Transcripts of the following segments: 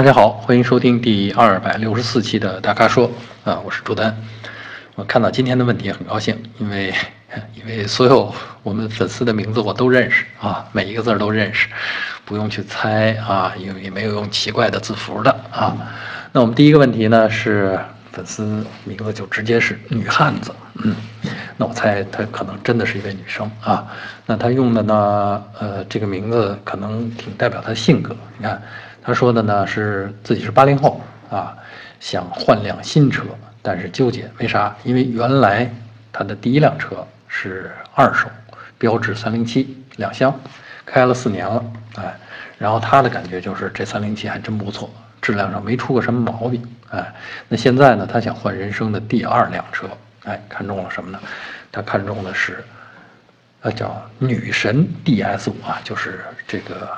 大家好，欢迎收听第二百六十四期的大咖说啊，我是朱丹。我看到今天的问题很高兴，因为 因为所有我们粉丝的名字我都认识啊，每一个字都认识，不用去猜啊，因为也没有用奇怪的字符的啊。那我们第一个问题呢是粉丝名字就直接是女汉子，嗯，那我猜她可能真的是一位女生啊。那她用的呢，呃，这个名字可能挺代表她性格，你看。他说的呢是自己是八零后啊，想换辆新车，但是纠结为啥？因为原来他的第一辆车是二手，标致三零七两厢，开了四年了，哎，然后他的感觉就是这三零七还真不错，质量上没出过什么毛病，哎，那现在呢，他想换人生的第二辆车，哎，看中了什么呢？他看中的是，呃，叫女神 DS 五啊，就是这个。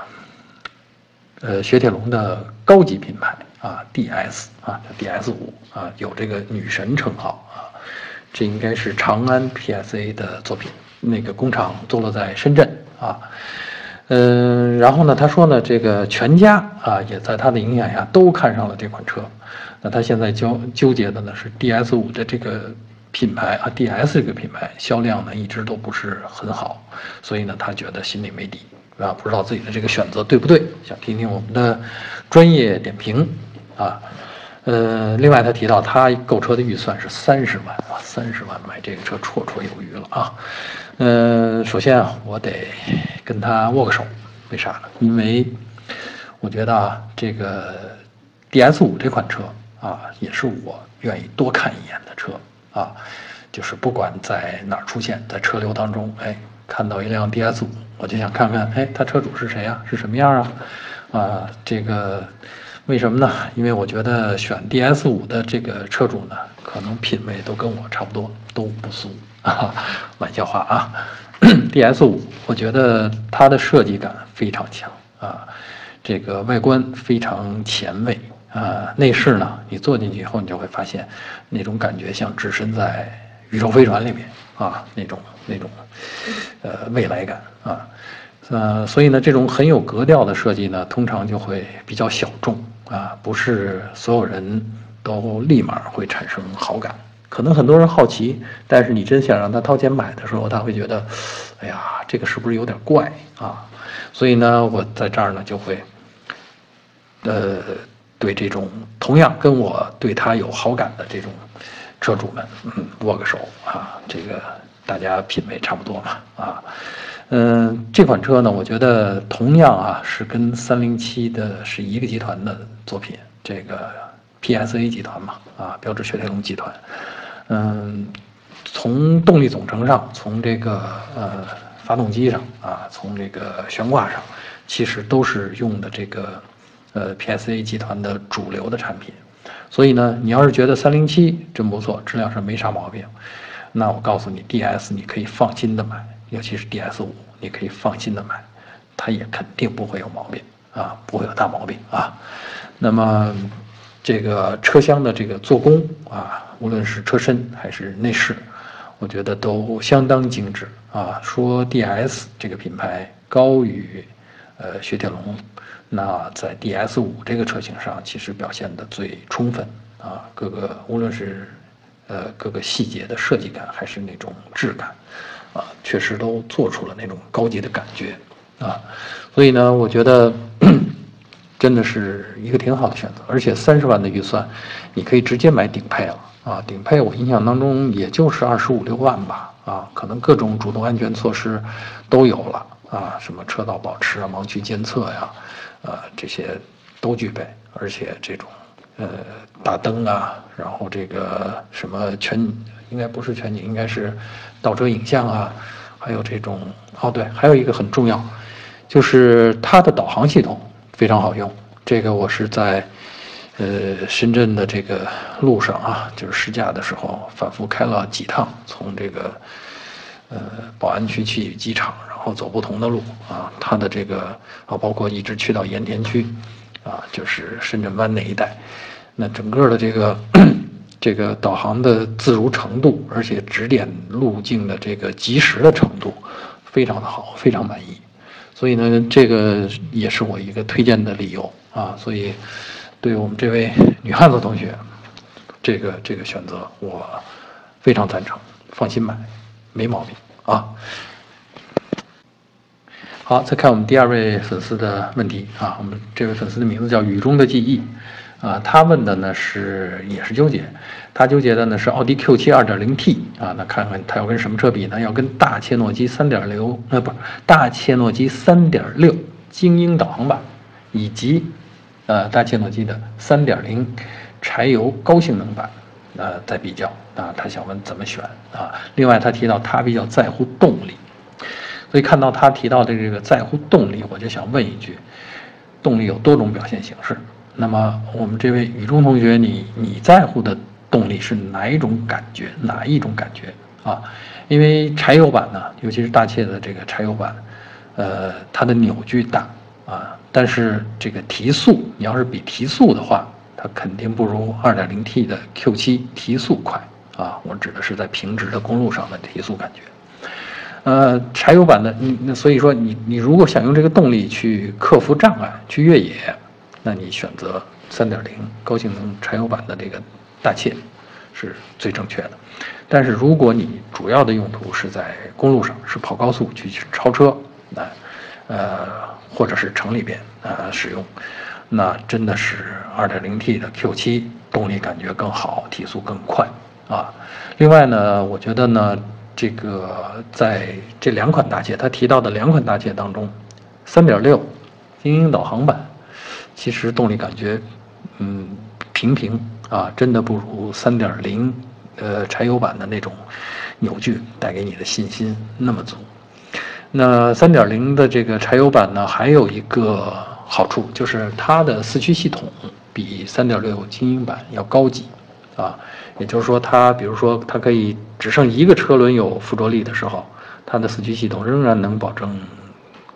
呃，雪铁龙的高级品牌啊，DS 啊，DS 五啊，有这个女神称号啊，这应该是长安 PSA 的作品，那个工厂坐落在深圳啊，嗯，然后呢，他说呢，这个全家啊，也在他的影响下都看上了这款车，那他现在纠纠结的呢是 DS 五的这个品牌啊，DS 这个品牌销量呢一直都不是很好，所以呢，他觉得心里没底。啊，不知道自己的这个选择对不对，想听听我们的专业点评啊。呃，另外他提到他购车的预算是三十万啊，三十万买这个车绰绰有余了啊。呃，首先啊，我得跟他握个手，为啥呢？因为我觉得啊，这个 DS 五这款车啊，也是我愿意多看一眼的车啊，就是不管在哪儿出现在车流当中，哎。看到一辆 DS 五，我就想看看，哎，它车主是谁呀？是什么样啊？啊，这个为什么呢？因为我觉得选 DS 五的这个车主呢，可能品味都跟我差不多，都不俗啊。玩笑话啊，DS 五，我觉得它的设计感非常强啊，这个外观非常前卫啊，内饰呢，你坐进去以后，你就会发现那种感觉像置身在宇宙飞船里面。啊，那种那种，呃，未来感啊，呃，所以呢，这种很有格调的设计呢，通常就会比较小众啊，不是所有人都立马会产生好感。可能很多人好奇，但是你真想让他掏钱买的时候，他会觉得，哎呀，这个是不是有点怪啊？所以呢，我在这儿呢就会，呃，对这种同样跟我对他有好感的这种。车主们，嗯，握个手啊！这个大家品味差不多嘛，啊，嗯，这款车呢，我觉得同样啊，是跟三零七的是一个集团的作品，这个 PSA 集团嘛，啊，标致雪铁龙集团，嗯，从动力总成上，从这个呃发动机上啊，从这个悬挂上，其实都是用的这个呃 PSA 集团的主流的产品。所以呢，你要是觉得三零七真不错，质量上没啥毛病，那我告诉你，DS 你可以放心的买，尤其是 DS 五，你可以放心的买，它也肯定不会有毛病啊，不会有大毛病啊。那么，这个车厢的这个做工啊，无论是车身还是内饰，我觉得都相当精致啊。说 DS 这个品牌高于呃雪铁龙。那在 DS 五这个车型上，其实表现的最充分啊，各个无论是呃各个细节的设计感，还是那种质感，啊，确实都做出了那种高级的感觉啊。所以呢，我觉得 真的是一个挺好的选择。而且三十万的预算，你可以直接买顶配了啊。顶配我印象当中也就是二十五六万吧啊，可能各种主动安全措施都有了啊，什么车道保持啊、盲区监测呀。呃，这些都具备，而且这种呃大灯啊，然后这个什么全应该不是全景，应该是倒车影像啊，还有这种哦对，还有一个很重要，就是它的导航系统非常好用。这个我是在呃深圳的这个路上啊，就是试驾的时候反复开了几趟，从这个呃宝安区去机场。然后走不同的路啊，它的这个啊，包括一直去到盐田区，啊，就是深圳湾那一带，那整个的这个这个导航的自如程度，而且指点路径的这个及时的程度，非常的好，非常满意。所以呢，这个也是我一个推荐的理由啊。所以对我们这位女汉子同学，这个这个选择我非常赞成，放心买，没毛病啊。好，再看我们第二位粉丝的问题啊，我们这位粉丝的名字叫雨中的记忆，啊，他问的呢是也是纠结，他纠结的呢是奥迪 Q7 2.0T 啊，那看看他要跟什么车比呢？要跟大切诺基3.0呃不，大切诺基3.6精英导航版，以及呃大切诺基的3.0柴油高性能版，呃在比较啊，他想问怎么选啊？另外他提到他比较在乎动力。所以看到他提到的这个在乎动力，我就想问一句：动力有多种表现形式。那么我们这位雨中同学，你你在乎的动力是哪一种感觉？哪一种感觉啊？因为柴油版呢，尤其是大切的这个柴油版，呃，它的扭矩大啊，但是这个提速，你要是比提速的话，它肯定不如 2.0T 的 Q7 提速快啊。我指的是在平直的公路上的提速感觉。呃，柴油版的，你那所以说你你如果想用这个动力去克服障碍、去越野，那你选择三点零高性能柴油版的这个大切是最正确的。但是如果你主要的用途是在公路上，是跑高速去超车，那呃或者是城里边啊使用，那真的是二点零 T 的 Q7 动力感觉更好，提速更快啊。另外呢，我觉得呢。这个在这两款大切，他提到的两款大切当中，三点六精英导航版，其实动力感觉，嗯，平平啊，真的不如三点零呃柴油版的那种扭矩带给你的信心那么足。那三点零的这个柴油版呢，还有一个好处就是它的四驱系统比三点六精英版要高级啊。也就是说，它比如说，它可以只剩一个车轮有附着力的时候，它的四驱系统仍然能保证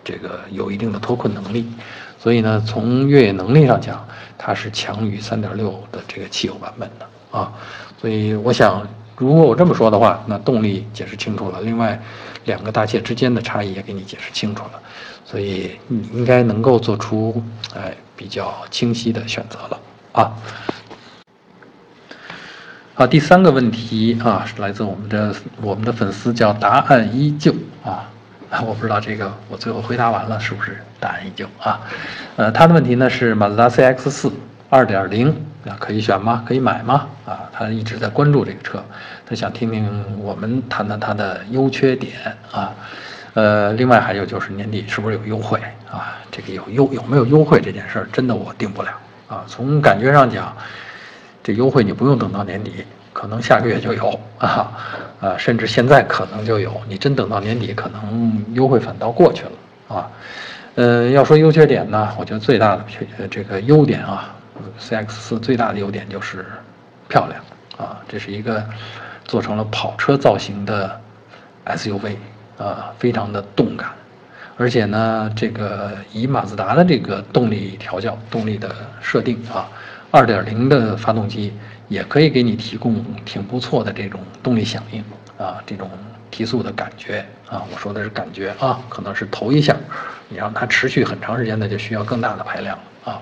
这个有一定的脱困能力。所以呢，从越野能力上讲，它是强于3.6的这个汽油版本的啊。所以我想，如果我这么说的话，那动力解释清楚了，另外两个大切之间的差异也给你解释清楚了，所以你应该能够做出哎比较清晰的选择了啊。好，第三个问题啊，是来自我们的我们的粉丝叫答案依旧啊，我不知道这个我最后回答完了是不是答案依旧啊？呃，他的问题呢是马自达 CX 四二点零啊，可以选吗？可以买吗？啊，他一直在关注这个车，他想听听我们谈谈它的优缺点啊。呃，另外还有就是年底是不是有优惠啊？这个有优有没有优惠这件事儿，真的我定不了啊。从感觉上讲。这优惠你不用等到年底，可能下个月就有啊，啊，甚至现在可能就有。你真等到年底，可能优惠反倒过去了啊。呃，要说优缺点呢，我觉得最大的缺这个优点啊，CX 四最大的优点就是漂亮啊，这是一个做成了跑车造型的 SUV 啊，非常的动感，而且呢，这个以马自达的这个动力调教、动力的设定啊。二点零的发动机也可以给你提供挺不错的这种动力响应啊，这种提速的感觉啊，我说的是感觉啊，可能是头一下，你让它持续很长时间，的就需要更大的排量啊，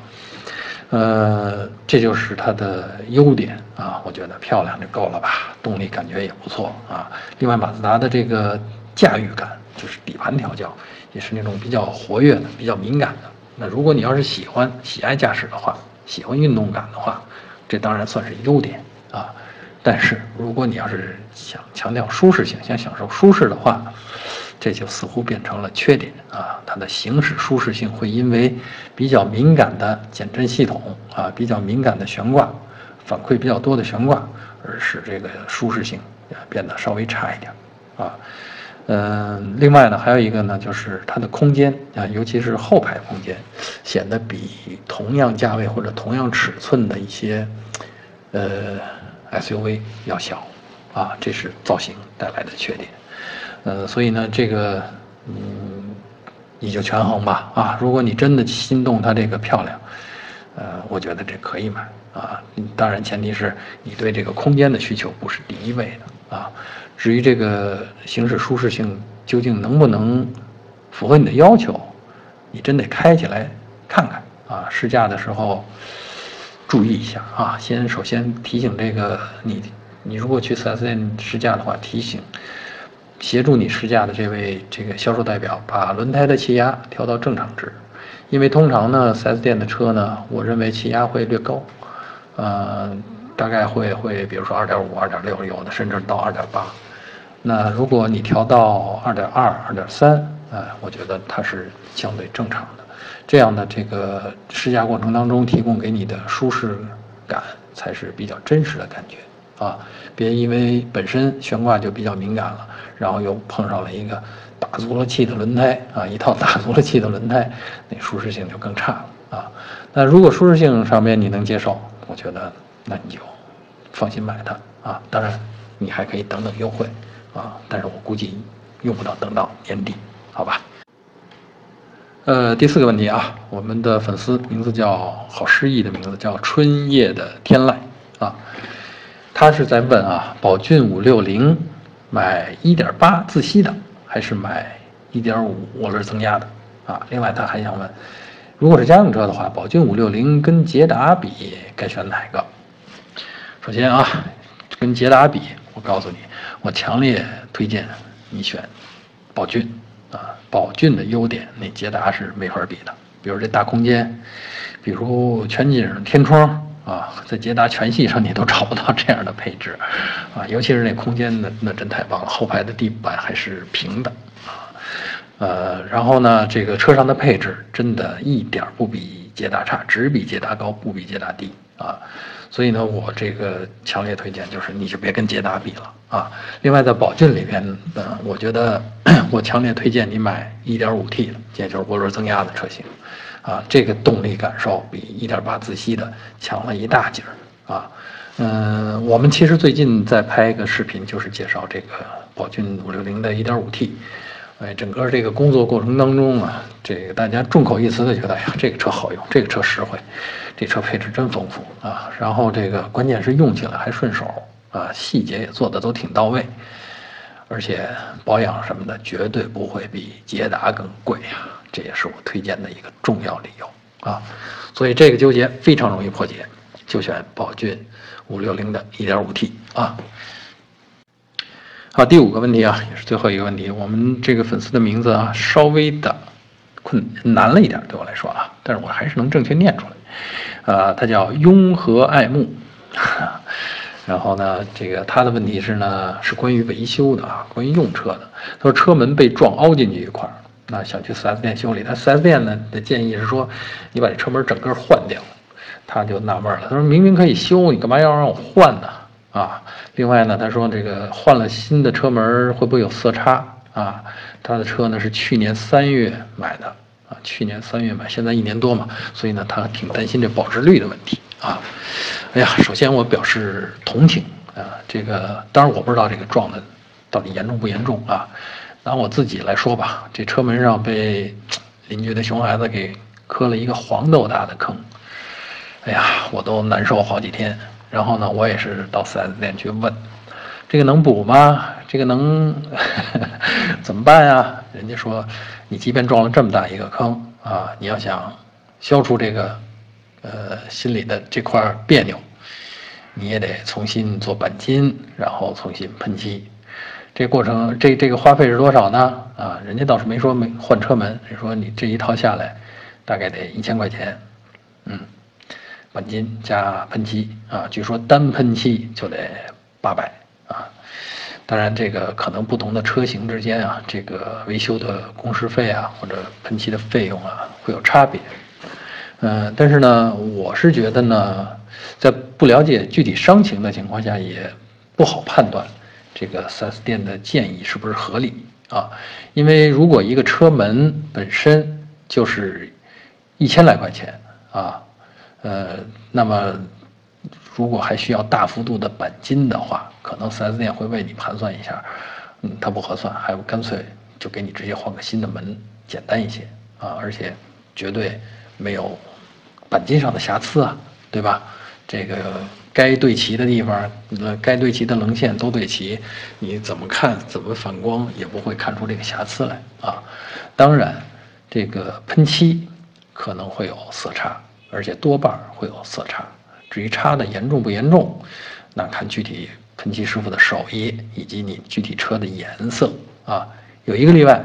呃，这就是它的优点啊，我觉得漂亮就够了吧，动力感觉也不错啊。另外，马自达的这个驾驭感，就是底盘调教，也是那种比较活跃的、比较敏感的。那如果你要是喜欢、喜爱驾驶的话，喜欢运动感的话，这当然算是优点啊。但是如果你要是想强调舒适性，想享受舒适的话，这就似乎变成了缺点啊。它的行驶舒适性会因为比较敏感的减震系统啊，比较敏感的悬挂，反馈比较多的悬挂，而使这个舒适性变得稍微差一点啊。嗯，另外呢，还有一个呢，就是它的空间啊，尤其是后排空间，显得比同样价位或者同样尺寸的一些呃 SUV 要小啊，这是造型带来的缺点。呃，所以呢，这个嗯，你就权衡吧啊。如果你真的心动它这个漂亮，呃，我觉得这可以买啊。当然，前提是你对这个空间的需求不是第一位的啊。至于这个行驶舒适性究竟能不能符合你的要求，你真得开起来看看啊！试驾的时候，注意一下啊。先首先提醒这个你，你如果去 4S 店试驾的话，提醒协助你试驾的这位这个销售代表，把轮胎的气压调到正常值，因为通常呢，4S 店的车呢，我认为气压会略高，呃，大概会会比如说2.5、2.6，有的甚至到2.8。那如果你调到2.2、2.3，啊，我觉得它是相对正常的。这样的这个试驾过程当中提供给你的舒适感才是比较真实的感觉啊！别因为本身悬挂就比较敏感了，然后又碰上了一个打足了气的轮胎啊，一套打足了气的轮胎，那舒适性就更差了啊！那如果舒适性上面你能接受，我觉得那你就放心买它啊！当然你还可以等等优惠啊，但是我估计用不到等到年底，好吧？呃，第四个问题啊，我们的粉丝名字叫好诗意的名字叫春夜的天籁啊，他是在问啊，宝骏五六零买一点八自吸的还是买一点五涡轮增压的啊？另外他还想问，如果是家用车的话，宝骏五六零跟捷达比该选哪个？首先啊，跟捷达比，我告诉你，我强烈推荐你选宝骏。啊，宝骏的优点，那捷达是没法比的。比如这大空间，比如全景天窗啊，在捷达全系上你都找不到这样的配置，啊，尤其是那空间，那那真太棒了。后排的地板还是平的，啊，呃，然后呢，这个车上的配置真的一点不比捷达差，只比捷达高，不比捷达低啊。所以呢，我这个强烈推荐就是你就别跟捷达比了啊。另外，在宝骏里边，呃，我觉得 我强烈推荐你买 1.5T 的，也就是涡轮增压的车型，啊，这个动力感受比1.8自吸的强了一大截儿啊。嗯，我们其实最近在拍一个视频，就是介绍这个宝骏560的 1.5T。哎，整个这个工作过程当中啊，这个大家众口一词的觉得，哎呀，这个车好用，这个车实惠，这车配置真丰富啊。然后这个关键是用起来还顺手啊，细节也做的都挺到位，而且保养什么的绝对不会比捷达更贵啊。这也是我推荐的一个重要理由啊。所以这个纠结非常容易破解，就选宝骏五六零的 1.5T 啊。好，第五个问题啊，也是最后一个问题。我们这个粉丝的名字啊，稍微的困难了一点，对我来说啊，但是我还是能正确念出来。啊，他叫雍和爱慕。然后呢，这个他的问题是呢，是关于维修的啊，关于用车的。他说车门被撞凹进去一块儿，那想去 4S 店修理。他 4S 店呢的建议是说，你把这车门整个换掉。他就纳闷了，他说明明可以修，你干嘛要让我换呢？啊，另外呢，他说这个换了新的车门会不会有色差啊？他的车呢是去年三月买的啊，去年三月买，现在一年多嘛，所以呢他挺担心这保值率的问题啊。哎呀，首先我表示同情啊，这个当然我不知道这个撞的到底严重不严重啊。拿我自己来说吧，这车门上被邻居的熊孩子给磕了一个黄豆大的坑，哎呀，我都难受好几天。然后呢，我也是到 4S 店去问，这个能补吗？这个能 怎么办呀？人家说，你即便撞了这么大一个坑啊，你要想消除这个呃心里的这块别扭，你也得重新做钣金，然后重新喷漆。这过程这这个花费是多少呢？啊，人家倒是没说没换车门，人说你这一套下来大概得一千块钱，嗯。钣金加喷漆啊，据说单喷漆就得八百啊。当然，这个可能不同的车型之间啊，这个维修的工时费啊，或者喷漆的费用啊，会有差别。嗯，但是呢，我是觉得呢，在不了解具体伤情的情况下，也不好判断这个 4S 店的建议是不是合理啊。因为如果一个车门本身就是一千来块钱啊。呃，那么如果还需要大幅度的钣金的话，可能 4S 店会为你盘算一下，嗯，它不合算，还不干脆就给你直接换个新的门，简单一些啊，而且绝对没有钣金上的瑕疵啊，对吧？这个该对齐的地方，呃，该对齐的棱线都对齐，你怎么看怎么反光也不会看出这个瑕疵来啊。当然，这个喷漆可能会有色差。而且多半会有色差，至于差的严重不严重，那看具体喷漆师傅的手艺以及你具体车的颜色啊。有一个例外，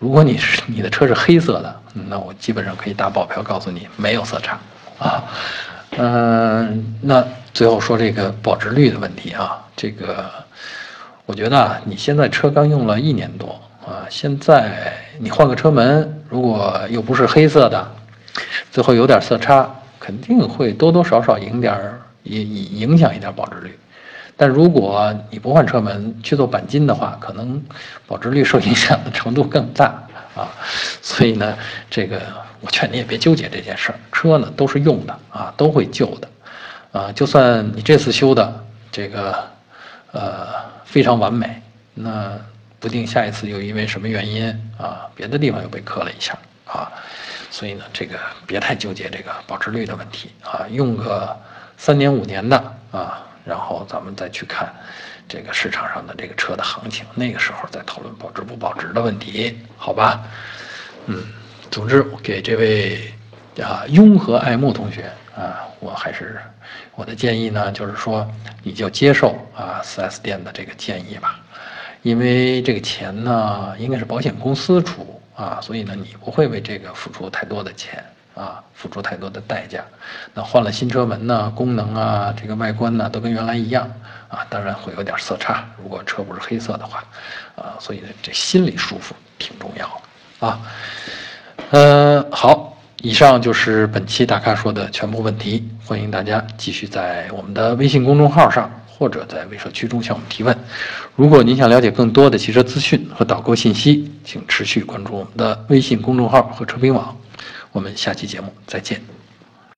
如果你是你的车是黑色的，那我基本上可以打保票告诉你没有色差啊。嗯，那最后说这个保值率的问题啊，这个我觉得啊，你现在车刚用了一年多啊，现在你换个车门，如果又不是黑色的，最后有点色差，肯定会多多少少影点影影响一点保值率。但如果你不换车门去做钣金的话，可能保值率受影响的程度更大啊。所以呢，这个。我劝你也别纠结这件事儿，车呢都是用的啊，都会旧的，啊，就算你这次修的这个，呃，非常完美，那不定下一次又因为什么原因啊，别的地方又被磕了一下啊，所以呢，这个别太纠结这个保值率的问题啊，用个三年五年的啊，然后咱们再去看这个市场上的这个车的行情，那个时候再讨论保值不保值的问题，好吧？嗯。总之，给这位啊雍和爱慕同学啊，我还是我的建议呢，就是说你就接受啊 4S 店的这个建议吧，因为这个钱呢应该是保险公司出啊，所以呢你不会为这个付出太多的钱啊，付出太多的代价。那换了新车门呢，功能啊，这个外观呢都跟原来一样啊，当然会有点色差，如果车不是黑色的话啊，所以呢这心里舒服挺重要的啊。嗯，好，以上就是本期大咖说的全部问题。欢迎大家继续在我们的微信公众号上或者在微社区中向我们提问。如果您想了解更多的汽车资讯和导购信息，请持续关注我们的微信公众号和车评网。我们下期节目再见。